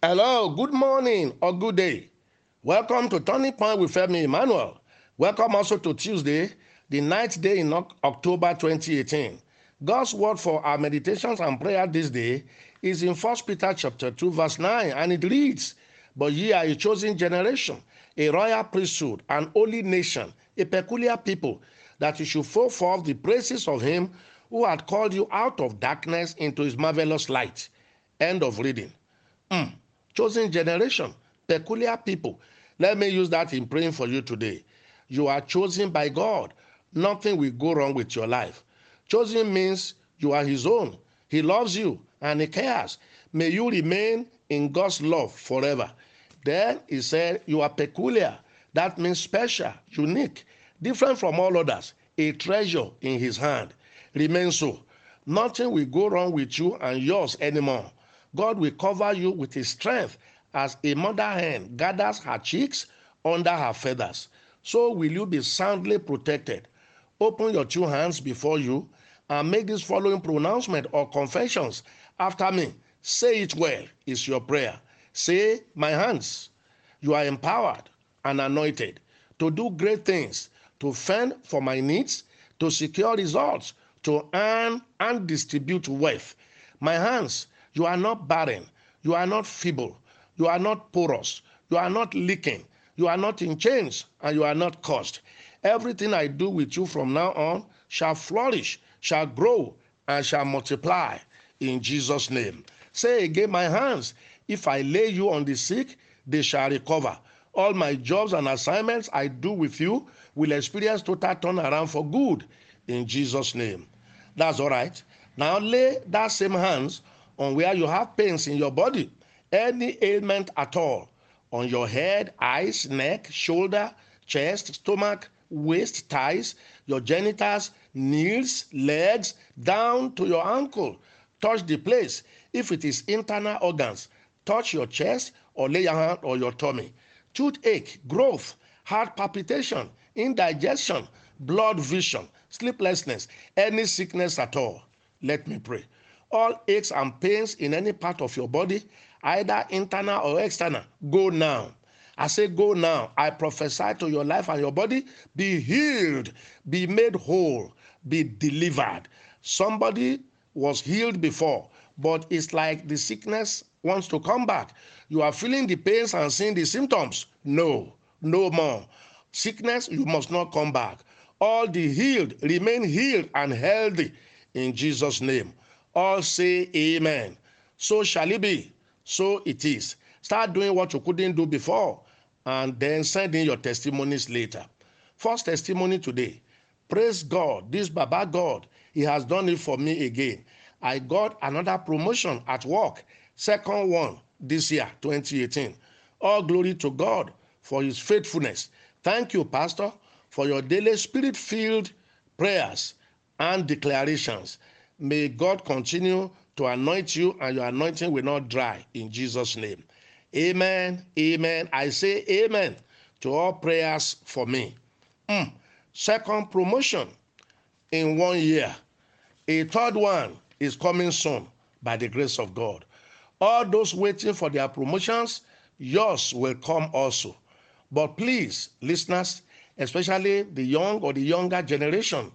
Hello, good morning or good day. Welcome to Turning Point with Femi Emmanuel. Welcome also to Tuesday, the ninth day in October 2018. God's word for our meditations and prayer this day is in 1 Peter chapter 2, verse 9, and it reads, But ye are a chosen generation, a royal priesthood, an holy nation, a peculiar people, that you should show forth the praises of him who had called you out of darkness into his marvelous light. End of reading. Mm. Chosen generation, peculiar people. Let me use that in praying for you today. You are chosen by God. Nothing will go wrong with your life. Chosen means you are His own. He loves you and He cares. May you remain in God's love forever. Then He said, You are peculiar. That means special, unique, different from all others, a treasure in His hand. Remain so. Nothing will go wrong with you and yours anymore. God will cover you with his strength as a mother hen gathers her chicks under her feathers. So will you be soundly protected. Open your two hands before you and make this following pronouncement or confessions after me. Say it well, is your prayer. Say, My hands, you are empowered and anointed to do great things, to fend for my needs, to secure results, to earn and distribute wealth. My hands, you are not barren. You are not feeble. You are not porous. You are not leaking. You are not in chains and you are not cursed. Everything I do with you from now on shall flourish, shall grow, and shall multiply in Jesus' name. Say again, my hands, if I lay you on the sick, they shall recover. All my jobs and assignments I do with you will experience total turnaround for good in Jesus' name. That's all right. Now lay that same hands on where you have pains in your body, any ailment at all, on your head, eyes, neck, shoulder, chest, stomach, waist, thighs, your genitals, knees, legs, down to your ankle. Touch the place. If it is internal organs, touch your chest or lay your hand on your tummy. Toothache, growth, heart palpitation, indigestion, blood vision, sleeplessness, any sickness at all. Let me pray all aches and pains in any part of your body, either internal or external, go now. I say, go now. I prophesy to your life and your body be healed, be made whole, be delivered. Somebody was healed before, but it's like the sickness wants to come back. You are feeling the pains and seeing the symptoms. No, no more. Sickness, you must not come back. All the healed remain healed and healthy in Jesus' name. All say amen. So shall it be. So it is. Start doing what you couldn't do before and then send in your testimonies later. First testimony today. Praise God. This Baba God, He has done it for me again. I got another promotion at work. Second one this year, 2018. All glory to God for His faithfulness. Thank you, Pastor, for your daily spirit filled prayers and declarations. May God continue to anoint you and your anointing will not dry in Jesus' name. Amen. Amen. I say amen to all prayers for me. Mm. Second promotion in one year. A third one is coming soon by the grace of God. All those waiting for their promotions, yours will come also. But please, listeners, especially the young or the younger generation,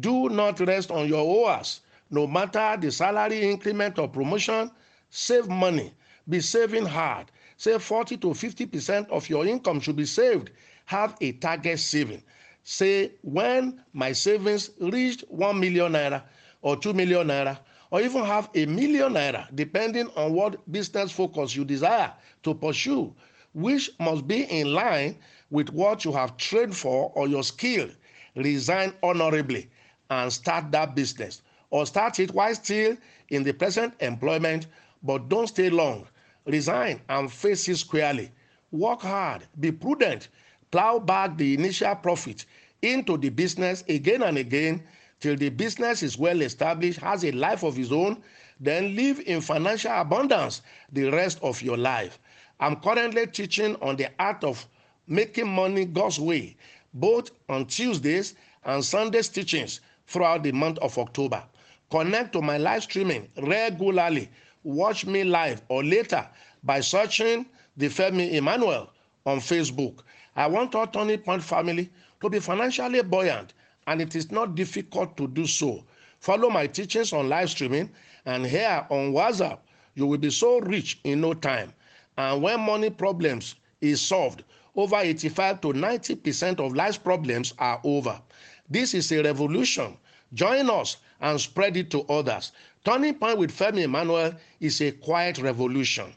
do not rest on your oars no matter the salary increment or promotion, save money. Be saving hard. Say 40 to 50% of your income should be saved. Have a target saving. Say, when my savings reached 1 million naira or 2 million naira, or even have a million naira, depending on what business focus you desire to pursue, which must be in line with what you have trained for or your skill. Resign honorably and start that business or start it while still in the present employment, but don't stay long. Resign and face it squarely. Work hard, be prudent, plow back the initial profit into the business again and again till the business is well established, has a life of its own, then live in financial abundance the rest of your life. I'm currently teaching on the art of making money God's way, both on Tuesdays and Sundays teachings throughout the month of October. Connect to my live streaming regularly. Watch me live or later by searching the Femi Emmanuel on Facebook. I want our Turning Point family to be financially buoyant, and it is not difficult to do so. Follow my teachings on live streaming and here on WhatsApp. You will be so rich in no time. And when money problems is solved, over 85 to 90 percent of life's problems are over. This is a revolution. Join us and spread it to others. Turning Point with Femi Emmanuel is a quiet revolution.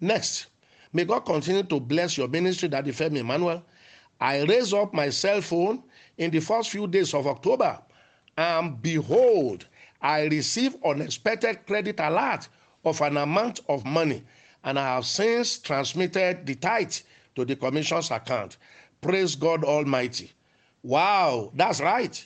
Next, may God continue to bless your ministry, Daddy Femi Emmanuel. I raise up my cell phone in the first few days of October, and behold, I receive unexpected credit alert of an amount of money, and I have since transmitted the tithe to the commission's account. Praise God Almighty. Wow, that's right.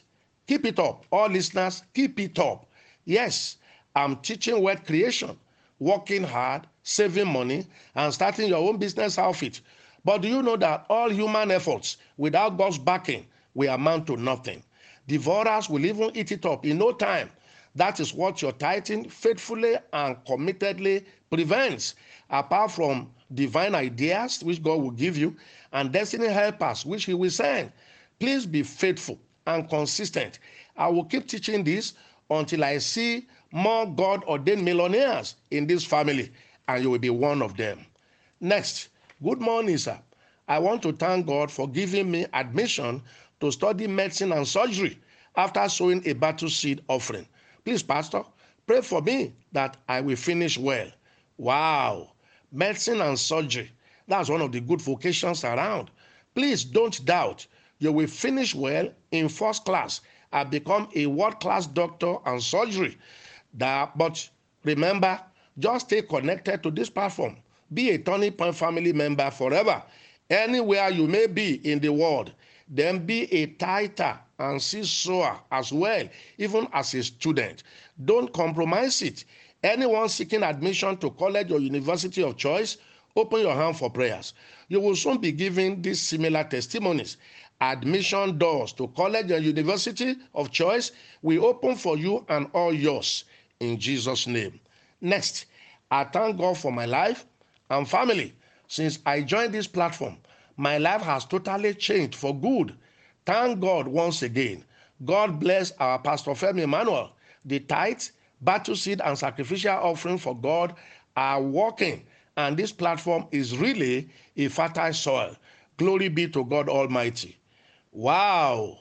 Keep it up. All listeners, keep it up. Yes, I'm teaching word creation, working hard, saving money, and starting your own business outfit. But do you know that all human efforts without God's backing will amount to nothing? Devourers will even eat it up in no time. That is what your tithing faithfully and committedly prevents, apart from divine ideas which God will give you and destiny helpers which He will send. Please be faithful and consistent. I will keep teaching this until I see more God ordained millionaires in this family, and you will be one of them. Next, good morning, sir. I want to thank God for giving me admission to study medicine and surgery after sowing a battle seed offering. Please, Pastor, pray for me that I will finish well. Wow, medicine and surgery. That's one of the good vocations around. Please don't doubt. You will finish well in first class and become a world class doctor and surgery. That, but remember, just stay connected to this platform. Be a Turning Point family member forever. Anywhere you may be in the world, then be a tither and seed sower as well, even as a student. Don't compromise it. Anyone seeking admission to college or university of choice, open your hand for prayers. You will soon be giving these similar testimonies admission doors to college and university of choice will open for you and all yours in Jesus' name. Next, I thank God for my life and family. Since I joined this platform, my life has totally changed for good. Thank God once again. God bless our Pastor Femi Emmanuel. The tithe, battle seed, and sacrificial offering for God are working, and this platform is really a fertile soil. Glory be to God Almighty. Wow!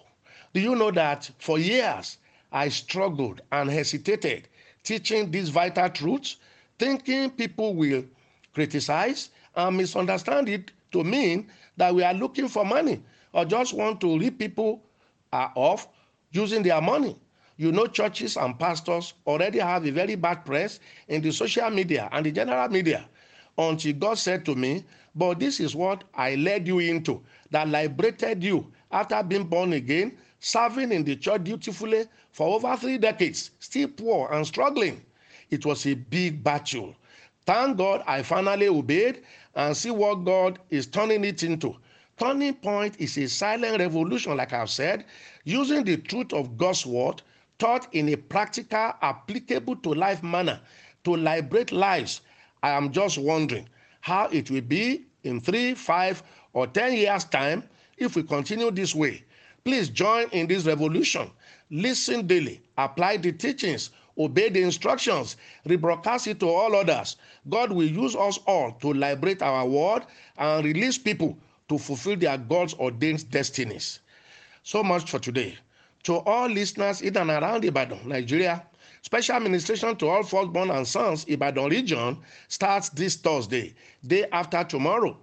Do you know that for years I struggled and hesitated teaching these vital truths, thinking people will criticize and misunderstand it to mean that we are looking for money or just want to rip people off using their money. You know, churches and pastors already have a very bad press in the social media and the general media until God said to me, But this is what I led you into, that liberated you after being born again, serving in the church dutifully for over three decades, still poor and struggling. It was a big battle. Thank God I finally obeyed and see what God is turning it into. Turning Point is a silent revolution, like I've said, using the truth of God's word taught in a practical, applicable to life manner to liberate lives. I am just wondering how it will be in three, five, or ten years' time if we continue this way. Please join in this revolution. Listen daily, apply the teachings, obey the instructions, rebroadcast it to all others. God will use us all to liberate our world and release people to fulfill their God's ordained destinies. So much for today. To all listeners in and around Ibadan, Nigeria, special administration to all firstborn and sons Ibadan region starts this Thursday, day after tomorrow.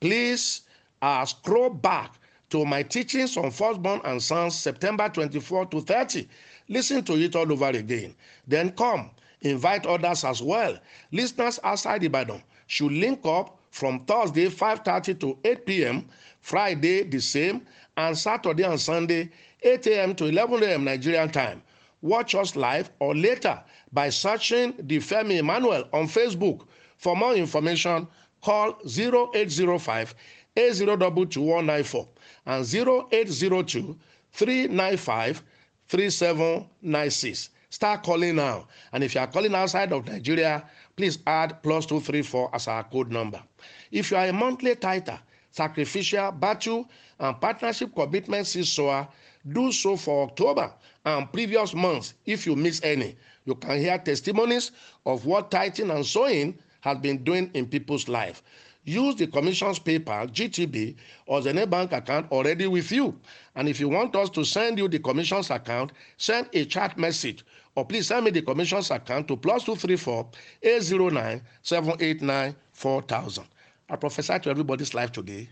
Please uh, scroll back to my teachings on firstborn and sons September 24 to 30. Listen to it all over again. Then come, invite others as well. Listeners outside Ibadan should link up from Thursday 5:30 to 8 p.m., Friday the same, and Saturday and Sunday 8 a.m. to 11 a.m. Nigerian time. Watch us live or later by searching the Femi Emmanuel on Facebook. For more information, call 0805 8022 and 0802 395 3796. Start calling now. And if you are calling outside of Nigeria, please add plus 234 as our code number. If you are a monthly tither, sacrificial, battle, and partnership commitment CISOA, do so for October and previous months if you miss any. You can hear testimonies of what tithing and sowing has been doing in people's life. Use the commission's PayPal, GTB, or net bank account already with you. And if you want us to send you the commission's account, send a chat message or please send me the commission's account to plus 234 809 789 4000. I prophesy to everybody's life today.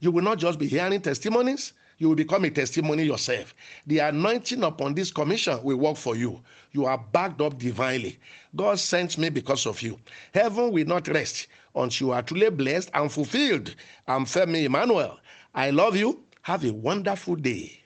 You will not just be hearing testimonies, you will become a testimony yourself. The anointing upon this commission will work for you. You are backed up divinely. God sent me because of you. Heaven will not rest until you are truly blessed and fulfilled. I'm Femi Emmanuel. I love you. Have a wonderful day.